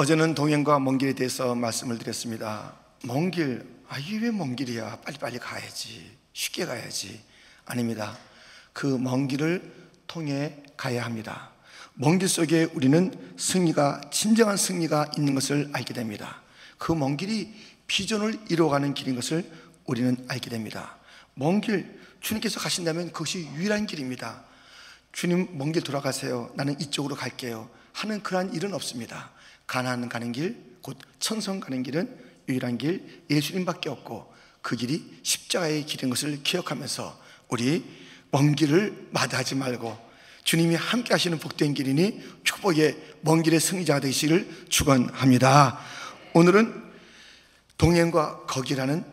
어제는 동행과 먼 길에 대해서 말씀을 드렸습니다. 먼 길, 아, 이게 왜 먼 길이야? 빨리빨리 가야지. 쉽게 가야지. 아닙니다. 그 먼 길을 통해 가야 합니다. 먼 길 속에 우리는 승리가, 진정한 승리가 있는 것을 알게 됩니다. 그 먼 길이 비전을 이루어가는 길인 것을 우리는 알게 됩니다. 먼 길, 주님께서 가신다면 그것이 유일한 길입니다. 주님 먼 길 돌아가세요. 나는 이쪽으로 갈게요. 하는 그러한 일은 없습니다. 가나안 가는 길, 곧 천성 가는 길은 유일한 길 예수님밖에 없고 그 길이 십자가의 길인 것을 기억하면서 우리 먼 길을 마다하지 말고 주님이 함께 하시는 복된 길이니 축복의 먼 길의 승리자가 되시기를 축원합니다. 오늘은 동행과 거기라는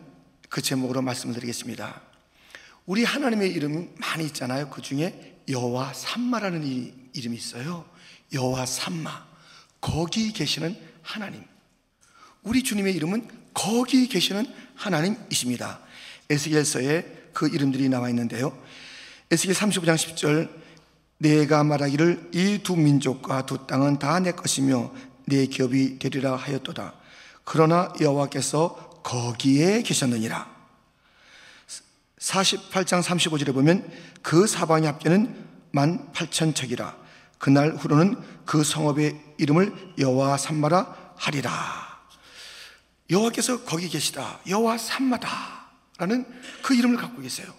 그 제목으로 말씀을 드리겠습니다. 우리 하나님의 이름 많이 있잖아요. 그 중에 여호와 삼마라는 이름이 있어요. 여호와 삼마. 거기 계시는 하나님. 우리 주님의 이름은 거기 계시는 하나님이십니다. 에스겔서에 그 이름들이 나와 있는데요. 에스겔 35장 10절 내가 말하기를 이 두 민족과 두 땅은 다 내 것이며 내 기업이 되리라 하였도다. 그러나 여호와께서 거기에 계셨느니라. 48장 35절에 보면 그 사방의 합계는 만 8천 척이라. 그날 후로는 그 성읍의 이름을 여호와 삼마라 하리라. 여호와께서 거기 계시다. 여호와 삼마다라는 그 이름을 갖고 계세요.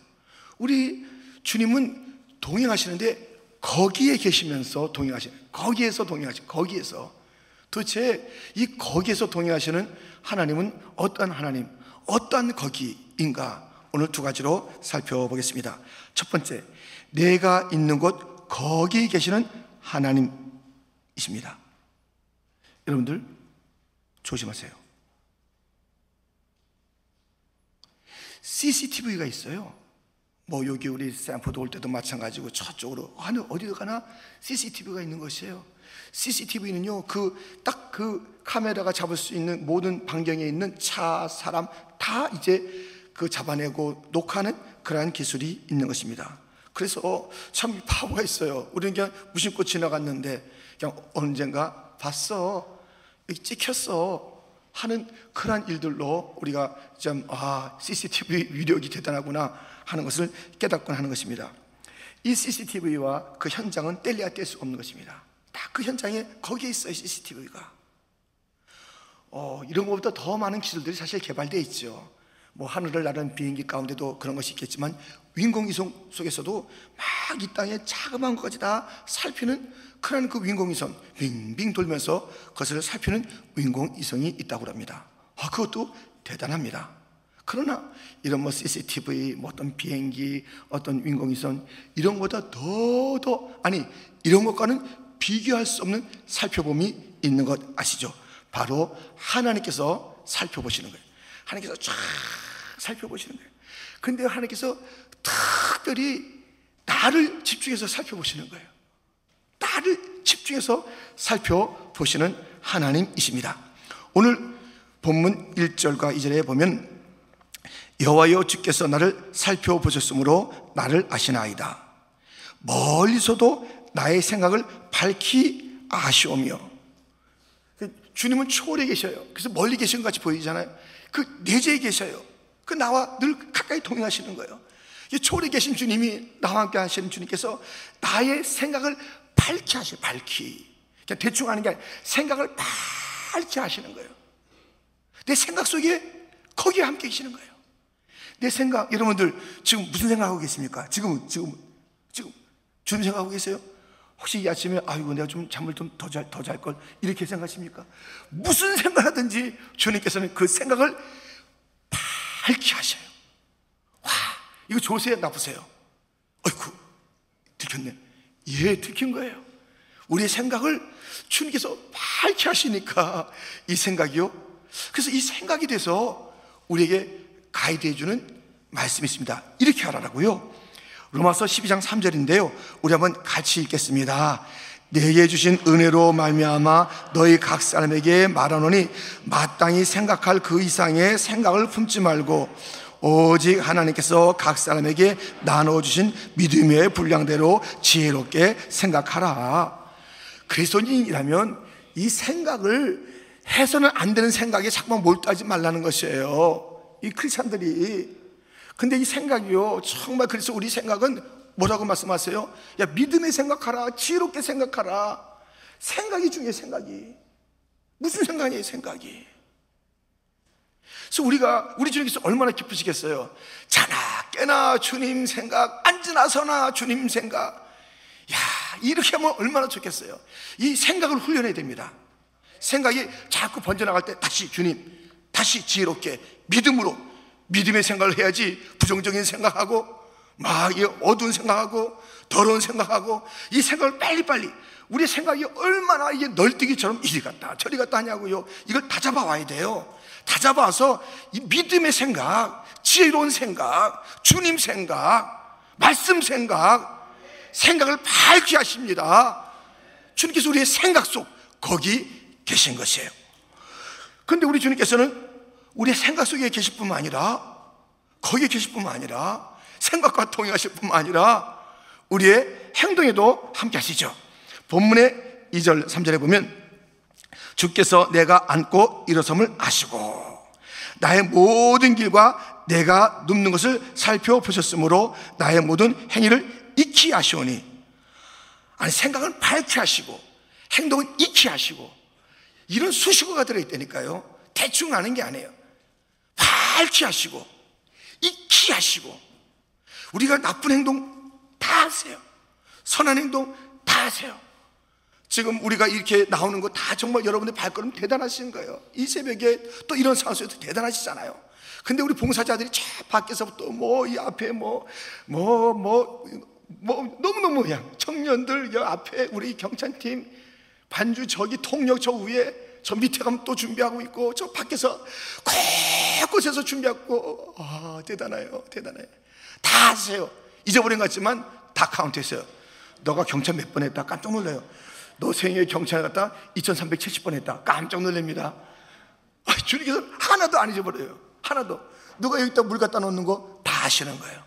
우리 주님은 동행하시는데 거기에 계시면서 동행하시는 거기에서 동행하시는 거기에서 도대체 이 거기에서 동행하시는 하나님은 어떤 하나님, 어떤 거기인가 오늘 두 가지로 살펴보겠습니다. 첫 번째, 내가 있는 곳 거기 계시는 하나님이십니다. 여러분들 조심하세요. CCTV가 있어요. 뭐 여기 우리 샌포드 올 때도 마찬가지고 저쪽으로 어느 어디 가나 CCTV가 있는 것이에요. CCTV는요 그 딱그 그 카메라가 잡을 수 있는 모든 반경에 있는 차 사람 다 이제 그 잡아내고 녹화하는 그러한 기술이 있는 것입니다. 그래서 참 파워가 있어요. 우리는 그냥 무심코 지나갔는데 그냥 언젠가 봤어. 찍혔어. 하는 그러한 일들로 우리가 좀, 아, CCTV 위력이 대단하구나 하는 것을 깨닫곤 하는 것입니다. 이 CCTV와 그 현장은 뗄래야 뗄 수 없는 것입니다. 다 그 현장에 거기에 있어요, CCTV가. 어, 이런 것보다 더 많은 기술들이 사실 개발되어 있죠. 뭐 하늘을 나는 비행기 가운데도 그런 것이 있겠지만 윈공위성 속에서도 막 이 땅에 자그마한 것까지 다 살피는 그런 그 윈공위성 빙빙 돌면서 그것을 살피는 윈공위성이 있다고 합니다. 아, 그것도 대단합니다. 그러나 이런 뭐 CCTV, 뭐 어떤 비행기, 어떤 윈공위성 이런 것보다 더 더 아니 이런 것과는 비교할 수 없는 살펴봄이 있는 것 아시죠? 바로 하나님께서 살펴보시는 거예요. 하나님께서 쫙 살펴보시는 거예요. 근데 하나님께서 특별히 나를 집중해서 살펴보시는 거예요. 나를 집중해서 살펴보시는 하나님이십니다. 오늘 본문 1절과 2절에 보면 여호와여 주께서 나를 살펴보셨으므로 나를 아시나이다. 멀리서도 나의 생각을 밝히 아시오며 주님은 초월해 계셔요. 그래서 멀리 계신 것 같이 보이잖아요. 그 내재에 계셔요. 그 나와 늘 가까이 동행하시는 거예요. 초월에 계신 주님이 나와 함께 하시는 주님께서 나의 생각을 밝히 하셔 밝히. 그냥 대충 하는 게 아니라 생각을 밝히 하시는 거예요. 내 생각 속에 거기에 함께 계시는 거예요. 내 생각, 여러분들 지금 무슨 생각하고 계십니까? 지금, 지금, 지금 주님 생각하고 계세요? 혹시 이 아침에 아이고 내가 좀 잠을 좀 더 잘 더 잘 걸 이렇게 생각하십니까? 무슨 생각하든지 주님께서는 그 생각을 밝히 하셔요. 와, 이거 좋으세요? 나쁘세요? 어이구, 들켰네. 예, 들킨 거예요. 우리의 생각을 주님께서 밝히 하시니까 이 생각이요. 그래서 이 생각이 돼서 우리에게 가이드 해주는 말씀이 있습니다. 이렇게 하라고요. 로마서 12장 3절인데요. 우리 한번 같이 읽겠습니다. 내게 주신 은혜로 말미암아 너희 각 사람에게 말하노니 마땅히 생각할 그 이상의 생각을 품지 말고 오직 하나님께서 각 사람에게 나눠 주신 믿음의 분량대로 지혜롭게 생각하라. 그리스도인이라면 이 생각을 해서는 안 되는 생각에 자꾸만 몰두하지 말라는 것이에요. 이 크리스찬들이. 근데 이 생각이요. 정말 그래서 우리 생각은 뭐라고 말씀하세요? 야, 믿음의 생각하라. 지혜롭게 생각하라. 생각이 중요해, 생각이. 무슨 생각이에요, 생각이. 그래서 우리가, 우리 주님께서 얼마나 기쁘시겠어요? 자나, 깨나, 주님 생각, 앉으나 서나, 주님 생각. 야, 이렇게 하면 얼마나 좋겠어요. 이 생각을 훈련해야 됩니다. 생각이 자꾸 번져나갈 때 다시 주님, 다시 지혜롭게 믿음으로 믿음의 생각을 해야지 부정적인 생각하고 막 어두운 생각하고 더러운 생각하고 이 생각을 빨리빨리 우리 생각이 얼마나 이게 널뛰기처럼 이리 갔다 저리 갔다 하냐고요. 이걸 다 잡아와야 돼요. 다 잡아서 이 믿음의 생각, 지혜로운 생각, 주님 생각, 말씀 생각, 생각을 밝게 하십니다. 주님께서 우리의 생각 속 거기 계신 것이에요. 근데 우리 주님께서는 우리의 생각 속에 계실 뿐만 아니라 거기에 계실 뿐만 아니라 생각과 동행하실 뿐만 아니라 우리의 행동에도 함께 하시죠. 본문의 2절, 3절에 보면 주께서 내가 앉고 일어섬을 아시고 나의 모든 길과 내가 눕는 것을 살펴보셨으므로 나의 모든 행위를 익히 하시오니. 아니 생각은 밝게 하시고 행동은 익히 하시고 이런 수식어가 들어있다니까요. 대충 아는 게 아니에요. 밝게 하시고 익히 하시고 우리가 나쁜 행동 다 하세요 선한 행동 다 하세요 지금 우리가 이렇게 나오는 거 다 정말 여러분들 발걸음 대단하신 거예요. 이 새벽에 또 이런 상황 속에서 대단하시잖아요. 근데 우리 봉사자들이 저 밖에서부터 뭐 이 앞에 뭐 뭐 뭐 뭐 너무너무 그냥 청년들 여 앞에 우리 경찰팀 반주 저기 통역 저 위에 저 밑에 가면 또 준비하고 있고 저 밖에서 곳곳에서 준비하고 아 대단해요 대단해 다 하세요 잊어버린 것 같지만 다 카운트했어요 너가 경찰 몇 번 했다 깜짝 놀라요 너 생애 경찰 갔다 2370번 했다. 깜짝 놀랍니다. 아, 주님께서 하나도 안 잊어버려요. 하나도. 누가 여기다 물 갖다 놓는 거 다 아시는 거예요.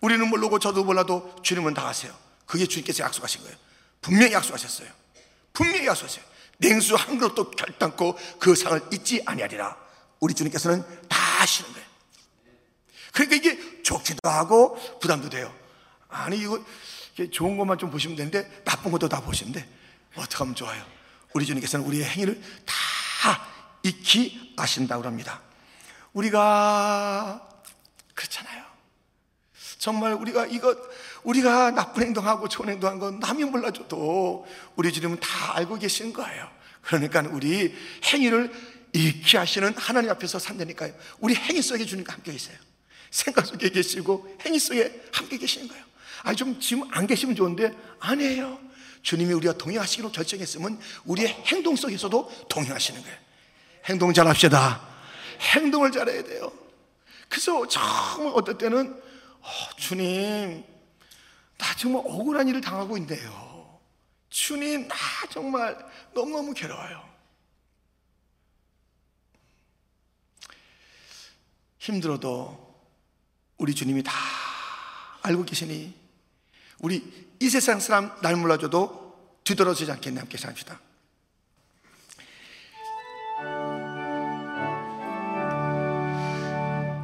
우리는 모르고 저도 몰라도 주님은 다 아세요. 그게 주님께서 약속하신 거예요. 분명히 약속하셨어요. 분명히 약속하셨어요. 냉수 한 그릇도 결단코 그 상을 잊지 아니하리라. 우리 주님께서는 다 아시는 거예요. 그러니까 이게 좋기도 하고 부담도 돼요. 아니 이거 좋은 것만 좀 보시면 되는데 나쁜 것도 다 보시면 돼. 어떻게 하면 좋아요? 우리 주님께서는 우리의 행위를 다 익히 아신다고 합니다. 우리가 그렇잖아요. 정말 우리가 이것 우리가 나쁜 행동하고 좋은 행동한 건 남이 몰라줘도 우리 주님은 다 알고 계신 거예요. 그러니까 우리 행위를 익히 하시는 하나님 앞에서 산다니까요. 우리 행위 속에 주님과 함께 계세요. 생각 속에 계시고 행위 속에 함께 계시는 거예요. 아니 좀 지금 안 계시면 좋은데 아니에요. 주님이 우리가 동행하시기로 결정했으면 우리의 행동 속에서도 동행하시는 거예요. 행동 잘 합시다. 행동을 잘해야 돼요. 그래서 정말 어떨 때는 어, 주님 나 정말 억울한 일을 당하고 있네요. 주님 나 정말 너무너무 괴로워요. 힘들어도 우리 주님이 다 알고 계시니 우리 이 세상 사람 날 몰라줘도 뒤돌아서지 않겠네 함께 삽시다.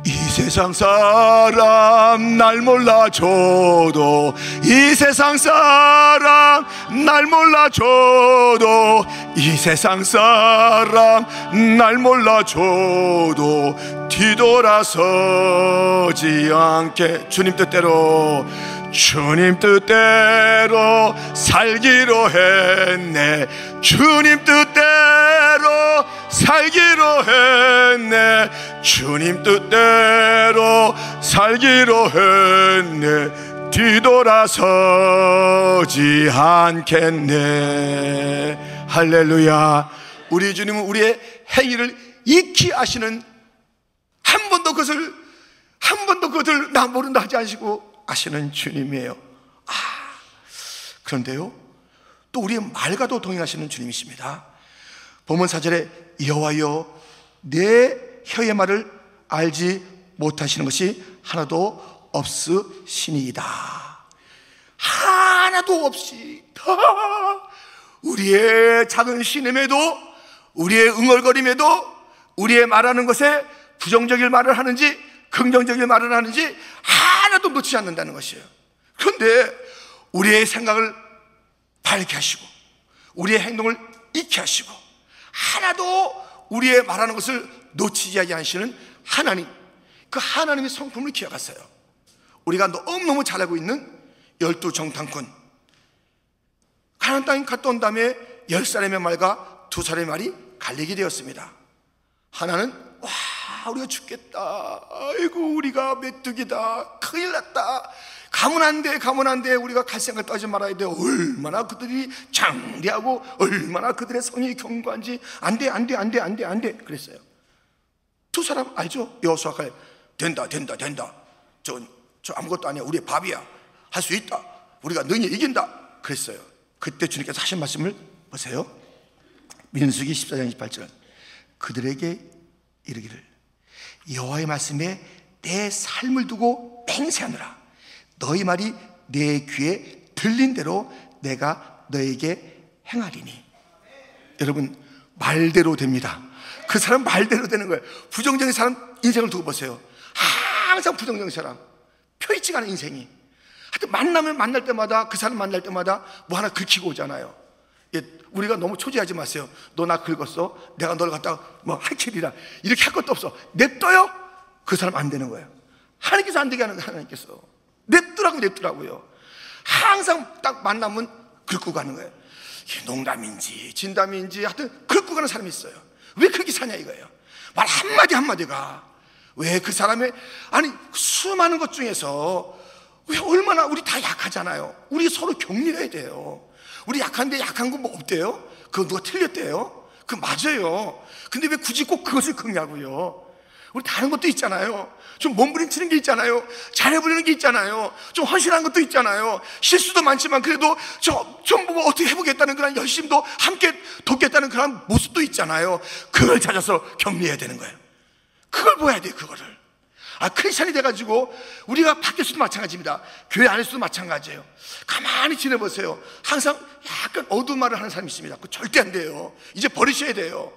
이 세상 사람 날 몰라줘도 이 세상 사람 날 몰라줘도 이 세상 사람 날 몰라줘도 뒤돌아서지 않게 주님 뜻대로 주님 뜻대로 살기로 했네. 주님 뜻대로 살기로 했네. 주님 뜻대로 살기로 했네. 뒤돌아서지 않겠네. 할렐루야. 우리 주님은 우리의 행위를 익히 아시는 한 번도 그것을 한 번도 그것을 나 모른다 하지 않으시고 아시는 주님이에요. 아, 그런데요, 또 우리의 말과도 동행하시는 주님이십니다. 본문 사절에 여호와여 내 혀의 말을 알지 못하시는 것이 하나도 없으시니이다. 하나도 없이 우리의 작은 신임에도 우리의 응얼거림에도 우리의 말하는 것에 부정적인 말을 하는지 긍정적인 말을 하는지 하나도 놓치지 않는다는 것이에요. 그런데 우리의 생각을 밝게 하시고 우리의 행동을 익게 하시고 하나도 우리의 말하는 것을 놓치지 않으시는 하나님 그 하나님의 성품을 기억하세요. 우리가 너무너무 잘 알고 있는 열두 정탐꾼 가나안 땅에 갔다 온 다음에 열 사람의 말과 두 사람의 말이 갈리게 되었습니다. 하나는 와 우리가 죽겠다. 아이고 우리가 메뚜기다. 큰일 났다. 가면 안 돼, 가면 안 돼. 우리가 갈 생각 떠지 말아야 돼. 얼마나 그들이 장대하고 얼마나 그들의 성이 견고한지 안 돼, 안 돼, 안 돼, 안 돼, 안 돼. 그랬어요. 두 사람 알죠? 여호수아가 된다, 된다, 된다. 저, 저 아무것도 아니야. 우리의 밥이야. 할 수 있다. 우리가 너희 이긴다. 그랬어요. 그때 주님께서 하신 말씀을 보세요. 민수기 14장 28절. 그들에게 이르기를 여호와의 말씀에 내 삶을 두고 맹세하느라. 너희 말이 내 귀에 들린 대로 내가 너에게 행하리니. 여러분 말대로 됩니다. 그 사람 말대로 되는 거예요. 부정적인 사람 인생을 두고 보세요. 항상 부정적인 사람. 펴있지가 않은 인생이. 하여튼 만나면 만날 때마다 그 사람 만날 때마다 뭐 하나 긁히고 오잖아요. 예, 우리가 너무 초지하지 마세요. 너 나 긁었어? 내가 널 갖다가 뭐 할킬이라 이렇게 할 것도 없어. 냅둬요? 그 사람 안 되는 거예요. 하나님께서 안 되게 하는 하나님께서 냅두라고 냅두라고요. 항상 딱 만나면 긁고 가는 거예요. 농담인지 진담인지 하여튼 긁고 가는 사람이 있어요. 왜 그렇게 사냐 이거예요. 말 한마디 한마디가 왜 그 사람의 아니 수많은 것 중에서 왜 얼마나 우리 다 약하잖아요. 우리 서로 격려해야 돼요. 우리 약한데 약한 거뭐 없대요? 그거 누가 틀렸대요? 그 맞아요. 근데 왜 굳이 꼭 그것을 긁냐고요? 우리 다른 것도 있잖아요. 좀 몸부림치는 게 있잖아요. 잘해보려는 게 있잖아요. 좀 헌신한 것도 있잖아요. 실수도 많지만 그래도 저, 좀뭐 어떻게 해보겠다는 그런 열심도 함께 돕겠다는 그런 모습도 있잖아요. 그걸 찾아서 격려해야 되는 거예요. 그걸 보야 돼요, 그거를. 아, 크리스찬이 돼가지고 우리가 밖에서도 마찬가지입니다. 교회 안에서도 마찬가지예요. 가만히 지내보세요. 항상 약간 어두운 말을 하는 사람이 있습니다. 그 절대 안 돼요. 이제 버리셔야 돼요.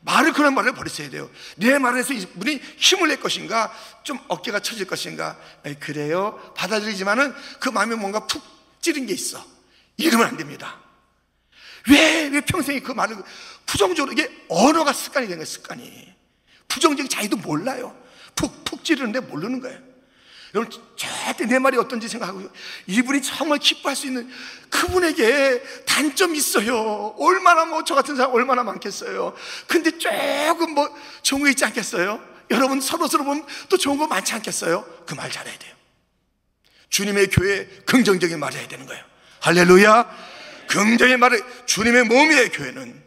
말을 그런 말을 버리셔야 돼요. 내 말에서 이분이 힘을 낼 것인가, 좀 어깨가 처질 것인가. 에이, 그래요. 받아들이지만은 그 마음에 뭔가 푹 찌른 게 있어. 이러면 안 됩니다. 왜, 왜 평생에 그 말을 부정적으로, 이게 언어가 습관이 된 거예요, 습관이. 부정적인 자기도 몰라요. 푹푹 찌르는데 모르는 거예요. 여러분 절대 내 말이 어떤지 생각하고 이분이 정말 기뻐할 수 있는 그분에게 단점이 있어요. 얼마나 뭐 저 같은 사람 얼마나 많겠어요. 근데 조금 뭐 좋은 거 있지 않겠어요? 여러분 서로 서로 보면 또 좋은 거 많지 않겠어요? 그 말 잘해야 돼요. 주님의 교회 긍정적인 말을 해야 되는 거예요. 할렐루야. 긍정의 말을 주님의 몸이에요. 교회는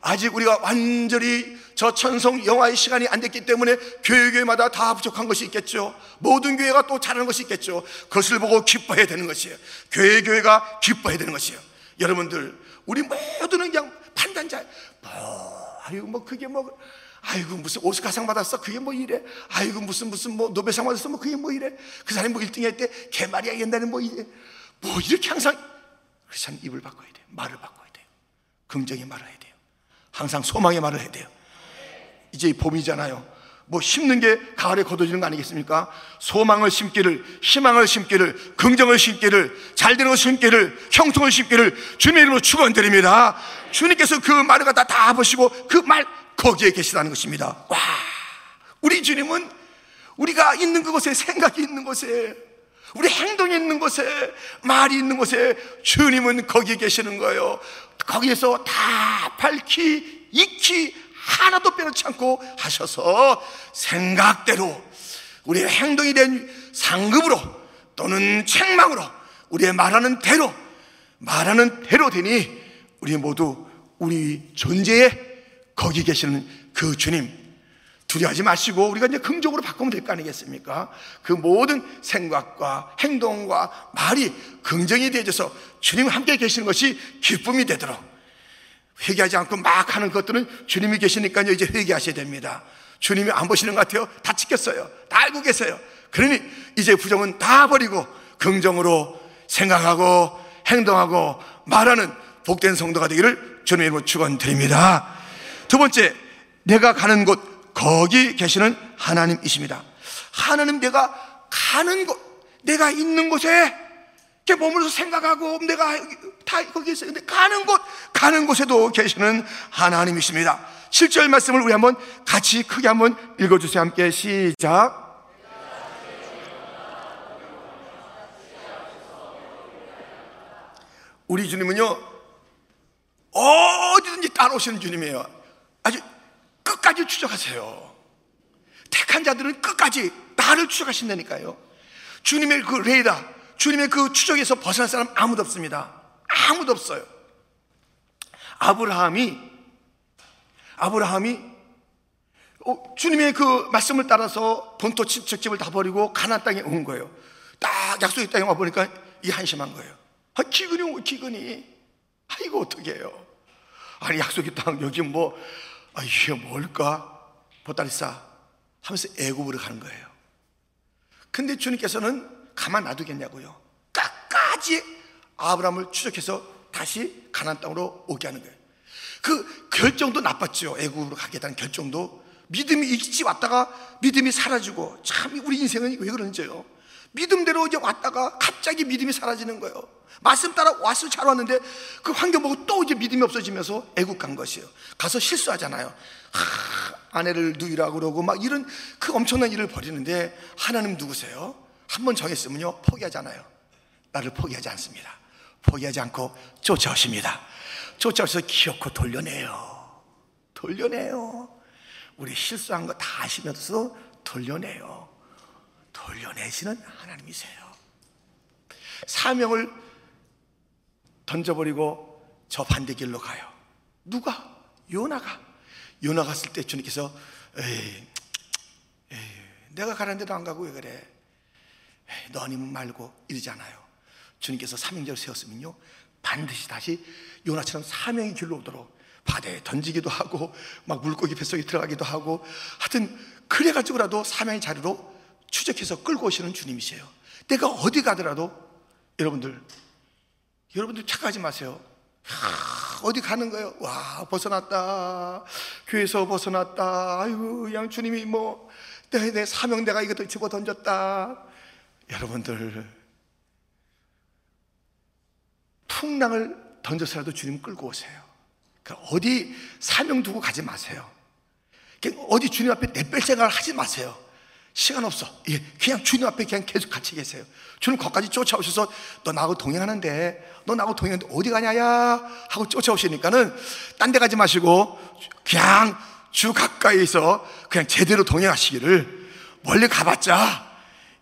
아직 우리가 완전히 저 천성 영화의 시간이 안 됐기 때문에 교회 교회마다 다 부족한 것이 있겠죠. 모든 교회가 또 잘하는 것이 있겠죠. 그것을 보고 기뻐해야 되는 것이에요. 교회 교회가 기뻐해야 되는 것이에요. 여러분들 우리 모두는 그냥 판단자. 뭐 아이고 뭐 그게 뭐 아이고 무슨 오스카상 받았어 그게 뭐 이래 아이고 무슨 무슨 뭐 노벨상 받았어 뭐 그게 뭐 이래 그 사람이 뭐 1등 할때 개말이야 옛날에 뭐 이래 뭐 이렇게 항상 그래서 입을 바꿔야 돼요 말을 바꿔야 돼요 긍정의 말을 해야 돼요 항상 소망의 말을 해야 돼요 이제 봄이잖아요. 뭐 심는 게 가을에 거둬지는 거 아니겠습니까? 소망을 심기를, 희망을 심기를, 긍정을 심기를, 잘 되는 걸 심기를, 형통을 심기를 주님의 이름으로 축원드립니다. 주님께서 그 말을 갖다 다 보시고 그 말 거기에 계시다는 것입니다. 와, 우리 주님은 우리가 있는 그곳에 생각이 있는 곳에 우리 행동이 있는 곳에 말이 있는 곳에 주님은 거기에 계시는 거예요. 거기에서 다 밝히 익히 하나도 빼놓지 않고 하셔서 생각대로 우리의 행동이 된 상급으로 또는 책망으로 우리의 말하는 대로 말하는 대로 되니 우리 모두 우리 존재에 거기 계시는 그 주님 두려워하지 마시고 우리가 이제 긍정으로 바꾸면 될 거 아니겠습니까? 그 모든 생각과 행동과 말이 긍정이 되어져서 주님과 함께 계시는 것이 기쁨이 되도록 회개하지 않고 막 하는 것들은 주님이 계시니까요, 이제 회개하셔야 됩니다. 주님이 안 보시는 것 같아요. 다 지켰어요. 다 알고 계세요. 그러니 이제 부정은 다 버리고 긍정으로 생각하고 행동하고 말하는 복된 성도가 되기를 주님의 축원드립니다. 두 번째, 내가 가는 곳, 거기 계시는 하나님이십니다. 하나님 내가 가는 곳, 내가 있는 곳에 이렇게 머물러서 생각하고 내가 다 거기 있어요. 근데 가는 곳, 가는 곳에도 계시는 하나님이십니다. 7절 말씀을 우리 한번 같이 크게 한번 읽어주세요. 함께 시작. 우리 주님은요, 어디든지 따라오시는 주님이에요. 아주 끝까지 추적하세요. 택한 자들은 끝까지 나를 추적하신다니까요. 주님의 그 레이더, 주님의 그 추적에서 벗어날 사람 아무도 없습니다. 아무도 없어요. 아브라함이, 아브라함이 어, 주님의 그 말씀을 따라서 본토 친척집을 다 버리고 가나안 땅에 온 거예요. 딱 약속의 땅에 와 보니까 이 한심한 거예요. 아, 기근이 기근이. 아 이거 어떻게 해요? 아니 약속의 땅 여기 뭐 아, 이게 뭘까? 보따리 싸 하면서 애굽으로 가는 거예요. 근데 주님께서는 가만 놔두겠냐고요. 끝까지 아브라함을 추적해서 다시 가나안 땅으로 오게 하는 거예요. 그 결정도 나빴죠. 애굽으로 가겠다는 결정도 믿음이 일찍 왔다가 믿음이 사라지고 참 우리 인생은 왜 그런지요. 믿음대로 이제 왔다가 갑자기 믿음이 사라지는 거예요. 말씀 따라 왔을 잘 왔는데 그 환경 보고 또 이제 믿음이 없어지면서 애국 간 것이에요. 가서 실수하잖아요. 하, 아내를 누이라고 그러고 막 이런 그 엄청난 일을 벌이는데 하나님 누구세요? 한 번 정했으면요 포기하잖아요. 나를 포기하지 않습니다. 포기하지 않고 쫓아오십니다. 쫓아오셔서 기어코 돌려내요. 돌려내요. 우리 실수한 거 다 아시면서 돌려내요. 돌려내시는 하나님이세요. 사명을 던져버리고 저 반대 길로 가요. 누가? 요나가. 요나 갔을 때 주님께서 에이, 에이, 내가 가는 데도 안 가고 왜 그래? 에이, 너 아니면 말고 이러잖아요. 주님께서 사명자를 세웠으면요 반드시 다시 요나처럼 사명의 길로 오도록 바다에 던지기도 하고 막 물고기 뱃속에 들어가기도 하고 하여튼 그래가지고라도 사명의 자리로 추적해서 끌고 오시는 주님이세요. 내가 어디 가더라도 여러분들 여러분들 착각하지 마세요. 하, 어디 가는 거예요? 와 벗어났다. 교회에서 벗어났다. 아이고 그냥 주님이 뭐 내, 내 사명 내가 이것도 집어 던졌다. 여러분들 풍랑을 던져서라도 주님 끌고 오세요. 그러니까 어디 사명 두고 가지 마세요. 어디 주님 앞에 내뺄 생각을 하지 마세요. 시간 없어. 예, 그냥 주님 앞에 그냥 계속 같이 계세요. 주님 거기까지 쫓아오셔서 너 나하고 동행하는데 너 나하고 동행하는데 어디 가냐야 하고 쫓아오시니까는 딴 데 가지 마시고 그냥 주 가까이서 그냥 제대로 동행하시기를 멀리 가봤자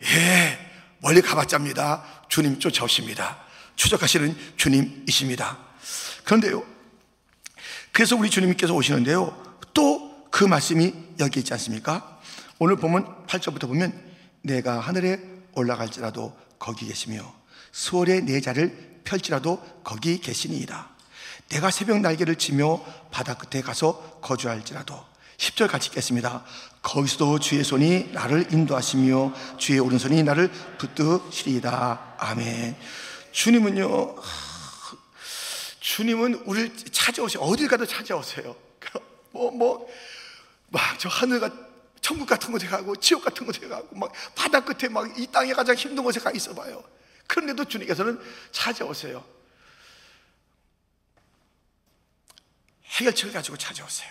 예 멀리 가봤자입니다. 주님 쫓아오십니다. 추적하시는 주님이십니다. 그런데요. 그래서 우리 주님께서 오시는데요. 또 그 말씀이 여기 있지 않습니까? 오늘 보면 8절부터 보면 내가 하늘에 올라갈지라도 거기 계시며 수월의 내 자를 펼지라도 거기 계시니이다. 내가 새벽 날개를 치며 바다 끝에 가서 거주할지라도 10절 같이 읽겠습니다. 거기서도 주의 손이 나를 인도하시며 주의 오른손이 나를 붙드시리이다. 아멘. 주님은요, 주님은 우리를 찾아오세요. 어딜 가도 찾아오세요. 뭐, 뭐, 막 저 하늘과 천국 같은 곳에 가고 지옥 같은 곳에 가고 막 바다 끝에 막 이 땅에 가장 힘든 곳에 가 있어 봐요. 그런데도 주님께서는 찾아오세요. 해결책을 가지고 찾아오세요.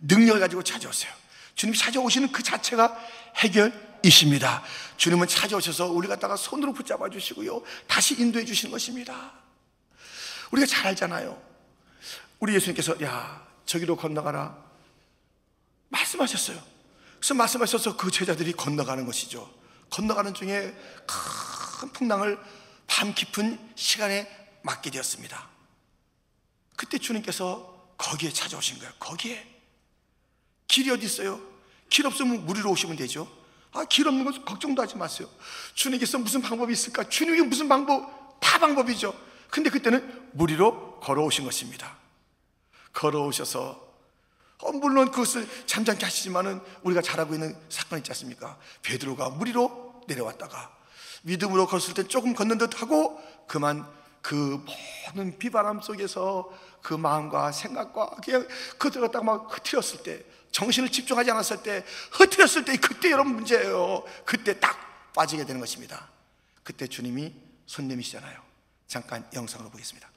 능력을 가지고 찾아오세요. 주님이 찾아오시는 그 자체가 해결 이십니다. 주님은 찾아오셔서 우리 갖다가 손으로 붙잡아 주시고요. 다시 인도해 주시는 것입니다. 우리가 잘 알잖아요. 우리 예수님께서 야 저기로 건너가라 말씀하셨어요. 그래서 말씀하셔서 그 제자들이 건너가는 것이죠. 건너가는 중에 큰 풍랑을 밤 깊은 시간에 맞게 되었습니다. 그때 주님께서 거기에 찾아오신 거예요. 거기에. 길이 어디 있어요? 길 없으면 무리로 오시면 되죠. 아, 길 없는 것은 걱정도 하지 마세요. 주님께서 무슨 방법이 있을까? 주님이 무슨 방법? 다 방법이죠. 근데 그때는 무리로 걸어오신 것입니다. 걸어오셔서 어, 물론 그것을 잠잠케 하시지만은 우리가 잘 알고 있는 사건 있지 않습니까? 베드로가 무리로 내려왔다가 믿음으로 걷을 때 조금 걷는 듯 하고 그만 그 모든 비바람 속에서 그 마음과 생각과 그냥 그대로 딱 막 흐트렸을 때 정신을 집중하지 않았을 때 흐트렸을 때 그때 여러분 문제예요. 그때 딱 빠지게 되는 것입니다. 그때 주님이 손님이시잖아요. 잠깐 영상으로 보겠습니다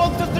여러분들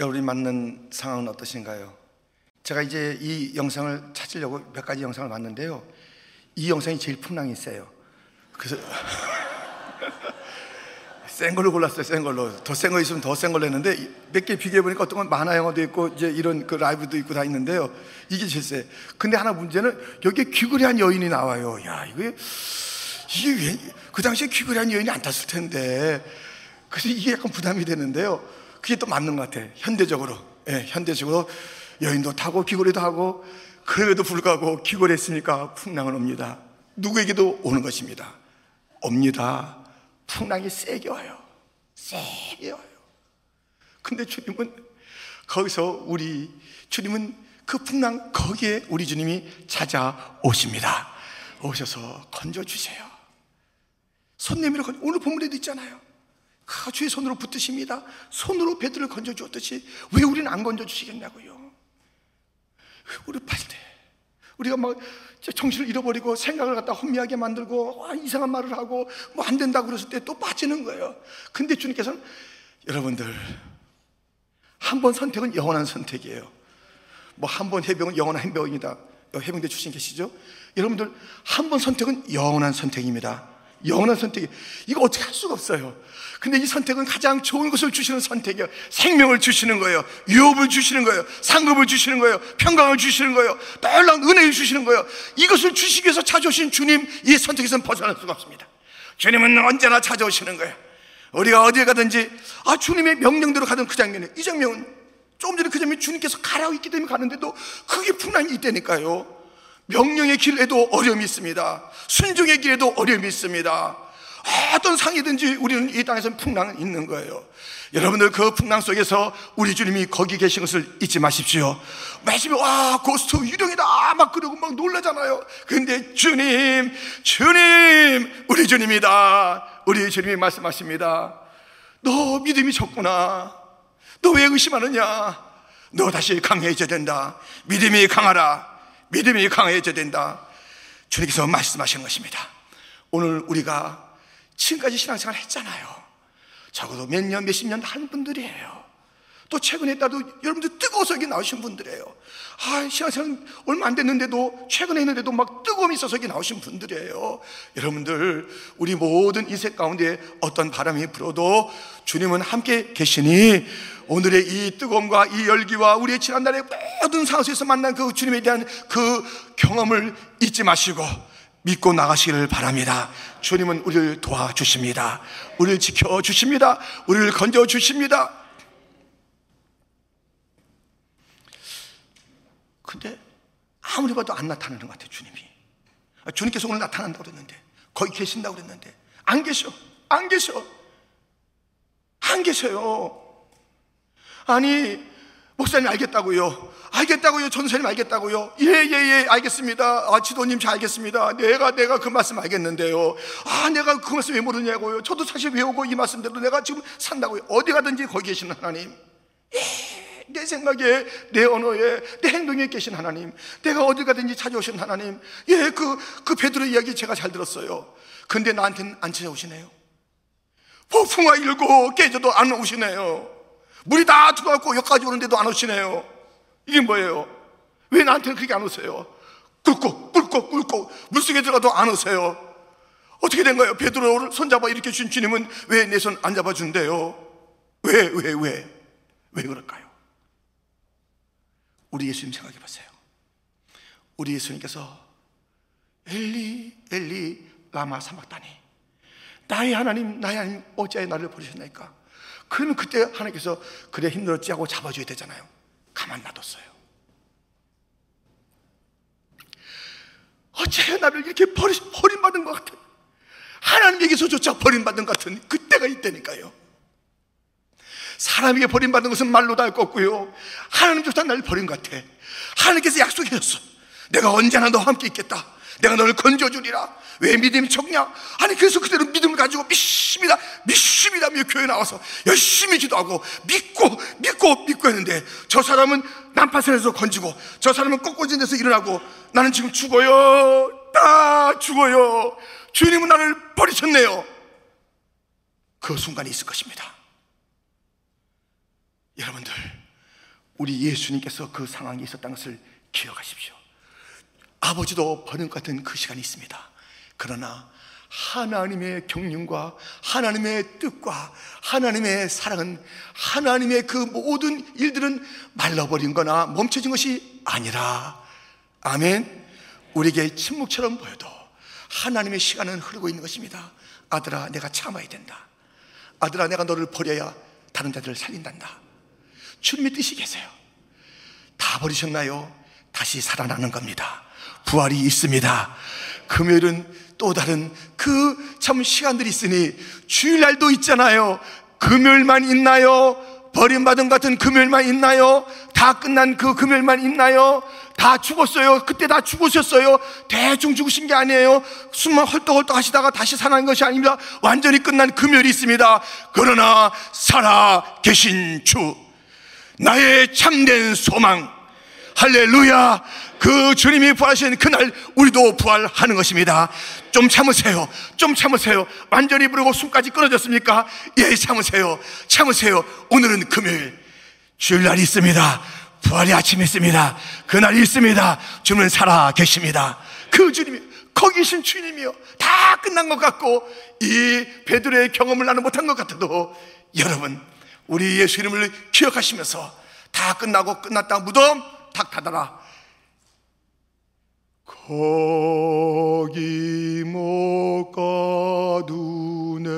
여러분이 맞는 상황은 어떠신가요? 제가 이제 이 영상을 찾으려고 몇 가지 영상을 봤는데요. 이 영상이 제일 풍랑이 세요. 그래서 센 걸로 골랐어요. 센 걸로 더 센 거 있으면 더 센 걸로 했는데 몇 개 비교해 보니까 어떤 건 만화 영화도 있고 이제 이런 그 라이브도 있고 다 있는데요. 이게 제일 세. 근데 하나 문제는 여기에 귀걸이한 여인이 나와요. 야 이게 이게 왜, 그 당시에 귀걸이한 여인이 안 탔을 텐데 그래서 이게 약간 부담이 되는데요. 그게 또 맞는 것 같아. 현대적으로. 예, 현대적으로 여인도 타고 귀걸이도 하고 그럼에도 불구하고 귀걸이 했으니까 풍랑은 옵니다. 누구에게도 오는 것입니다. 옵니다. 풍랑이 세게 와요. 세게 와요. 근데 주님은 거기서 우리 주님은 그 풍랑 거기에 우리 주님이 찾아오십니다. 오셔서 건져주세요. 손 내밀어 건져. 오늘 본문에도 있잖아요. 주의 손으로 붙드십니다. 손으로 배들을 건져 주었듯이 왜 우리는 안 건져 주시겠냐고요. 우리 팔때 우리가 막 정신을 잃어버리고 생각을 갖다 혼미하게 만들고 와, 이상한 말을 하고 뭐 안 된다고 그랬을 때 또 빠지는 거예요. 근데 주님께서는 여러분들 한 번 선택은 영원한 선택이에요. 뭐 한 번 해병은 영원한 해병입니다. 해병대 출신 계시죠? 여러분들 한 번 선택은 영원한 선택입니다. 영원한 선택이 이거 어떻게 할 수가 없어요. 근데 이 선택은 가장 좋은 것을 주시는 선택이에요. 생명을 주시는 거예요. 유업을 주시는 거예요. 상급을 주시는 거예요. 평강을 주시는 거예요. 놀라운 은혜를 주시는 거예요. 이것을 주시기 위해서 찾아오신 주님 이 선택에서는 벗어날 수가 없습니다. 주님은 언제나 찾아오시는 거예요. 우리가 어디에 가든지 아 주님의 명령대로 가던 그 장면에 이 장면은 조금 전에 그 장면 주님께서 가라고 있기 때문에 가는데도 그게 풍랑이 있다니까요. 명령의 길에도 어려움이 있습니다. 순종의 길에도 어려움이 있습니다. 어떤 상이든지 우리는 이 땅에서 풍랑은 있는 거예요. 여러분들 그 풍랑 속에서 우리 주님이 거기 계신 것을 잊지 마십시오. 마시면 와 고스트 유령이다 막 그러고 막 놀라잖아요. 근데 주님, 주님, 우리 주님이다. 우리 주님이 말씀하십니다. 너 믿음이 적구나. 너 왜 의심하느냐? 너 다시 강해져야 된다. 믿음이 강하라. 믿음이 강해져야 된다. 주님께서 말씀하시는 것입니다. 오늘 우리가 지금까지 신앙생활 했잖아요. 적어도 몇 년, 몇십 년 한 분들이에요. 또 최근에 따도 여러분들 뜨거워서 여기 나오신 분들이에요. 아, 신앙생활 얼마 안 됐는데도 최근에 했는데도 막 뜨거움이 있어서 여기 나오신 분들이에요. 여러분들 우리 모든 인생 가운데 어떤 바람이 불어도 주님은 함께 계시니 오늘의 이 뜨거움과 이 열기와 우리의 지난날의 모든 상황에서 만난 그 주님에 대한 그 경험을 잊지 마시고 믿고 나가시기를 바랍니다. 주님은 우리를 도와주십니다. 우리를 지켜주십니다. 우리를 건져주십니다. 근데 아무리 봐도 안 나타나는 것 같아요, 주님이. 아, 주님께서 오늘 나타난다고 그랬는데, 거기 계신다고 그랬는데, 안 계셔. 안 계셔. 안 계셔요. 아니, 목사님 알겠다고요. 알겠다고요. 전사님 알겠다고요. 예, 예, 예, 알겠습니다. 아, 지도님 잘 알겠습니다. 내가, 내가 그 말씀 알겠는데요. 아, 내가 그 말씀 왜 모르냐고요. 저도 사실 외우고 이 말씀대로 내가 지금 산다고요. 어디 가든지 거기 계시는 하나님. 예, 내 생각에, 내 언어에, 내 행동에 계신 하나님. 내가 어디 가든지 찾아오신 하나님. 예, 그, 그 베드로 이야기 제가 잘 들었어요. 근데 나한테는 안 찾아오시네요. 폭풍아 일고 깨져도 안 오시네요. 물이 다 들어갔고 여기까지 오는데도 안 오시네요. 이게 뭐예요? 왜 나한테는 그렇게 안 오세요? 꿀꺽 꿀꺽 꿀꺽 물속에 들어가도 안 오세요. 어떻게 된 거예요? 베드로를 손잡아 이렇게 준 주님은 왜 내 손 안 잡아준대요? 왜, 왜, 왜? 왜 그럴까요? 우리 예수님 생각해 보세요. 우리 예수님께서 엘리, 엘리, 라마 사막다니. 나의 하나님, 나의 하나님, 어찌하여 나를 버리셨나이까? 그러면 그때 하나님께서 그래 힘들었지 하고 잡아줘야 되잖아요. 가만 놔뒀어요. 어째 나를 이렇게 버리, 버림받은 것 같은 하나님에게서조차 버림받은 것 같은 그때가 있다니까요. 사람에게 버림받은 것은 말로도 할것 없고요. 하나님조차 나를 버린 것 같아. 하나님께서 약속해줬어. 내가 언제나 너와 함께 있겠다. 내가 너를 건져주리라. 왜 믿음이 적냐? 아니 그래서 그대로 믿음을 가지고 믿습니다 믿습니다 며 교회 나와서 열심히 기도하고 믿고 믿고 믿고 했는데 저 사람은 난파선에서 건지고 저 사람은 꺾어진 데서 일어나고 나는 지금 죽어요 다 죽어요 주님은 나를 버리셨네요 그 순간이 있을 것입니다 여러분들 우리 예수님께서 그 상황이 있었다는 것을 기억하십시오. 아버지도 버는 것 같은 그 시간이 있습니다. 그러나 하나님의 경륜과 하나님의 뜻과 하나님의 사랑은 하나님의 그 모든 일들은 말라버린 거나 멈춰진 것이 아니라 아멘. 우리에게 침묵처럼 보여도 하나님의 시간은 흐르고 있는 것입니다. 아들아 내가 참아야 된다. 아들아 내가 너를 버려야 다른 자들을 살린단다 주님의 뜻이 계세요 다 버리셨나요? 다시 살아나는 겁니다 부활이 있습니다 금요일은 또 다른 그 참 시간들이 있으니 주일날도 있잖아요. 금요일만 있나요? 버림받은 같은 금요일만 있나요? 다 끝난 그 금요일만 있나요? 다 죽었어요. 그때 다 죽으셨어요. 대충 죽으신 게 아니에요. 숨만 헐떡헐떡 하시다가 다시 살아난 것이 아닙니다. 완전히 끝난 금요일이 있습니다. 그러나 살아 계신 주, 나의 참된 소망, 할렐루야. 그 주님이 부활하신 그날 우리도 부활하는 것입니다. 좀 참으세요. 좀 참으세요. 완전히 부르고 숨까지 끊어졌습니까? 예, 참으세요. 참으세요. 오늘은 금요일. 주일날이 있습니다. 부활의 아침이 있습니다. 그날 있습니다. 주는 살아 계십니다. 그 주님이 거기 계신 주님이요. 다 끝난 것 같고 이 베드로의 경험을 나는 못한 것 같아도 여러분 우리 예수 이름을 기억하시면서 다 끝나고 끝났다 무덤 탁 닫아라. 거기 못 가두네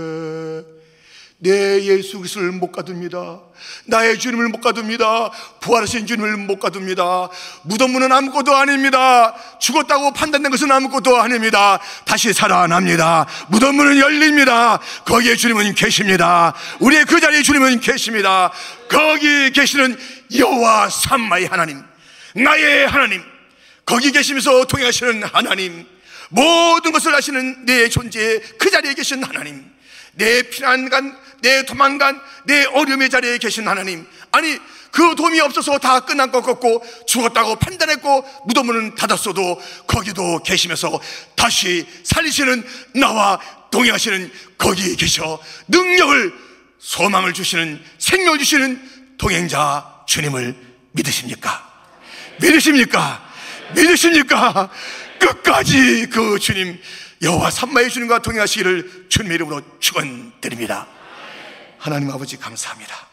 내 예수 그리스도를 못 가둡니다. 나의 주님을 못 가둡니다. 부활하신 주님을 못 가둡니다. 무덤문은 아무것도 아닙니다. 죽었다고 판단된 것은 아무것도 아닙니다. 다시 살아납니다. 무덤문은 열립니다. 거기에 주님은 계십니다. 우리의 그 자리에 주님은 계십니다. 거기 계시는 여호와 삼마의 하나님, 나의 하나님, 거기 계시면서 통행하시는 하나님, 모든 것을 아시는 내 존재에 그 자리에 계신 하나님, 내 피난간, 내 도망간, 내 어려움의 자리에 계신 하나님. 아니, 그 도움이 없어서 다 끝난 것 같고 죽었다고 판단했고 무덤문은 닫았어도 거기도 계시면서 다시 살리시는 나와 동행하시는 거기 계셔 능력을 소망을 주시는 생명을 주시는 동행자 주님을 믿으십니까? 믿으십니까? 믿으십니까? 끝까지 그 주님 여호와 삼마의 주님과 동행하시기를 주님의 이름으로 축원드립니다. 하나님 아버지 감사합니다.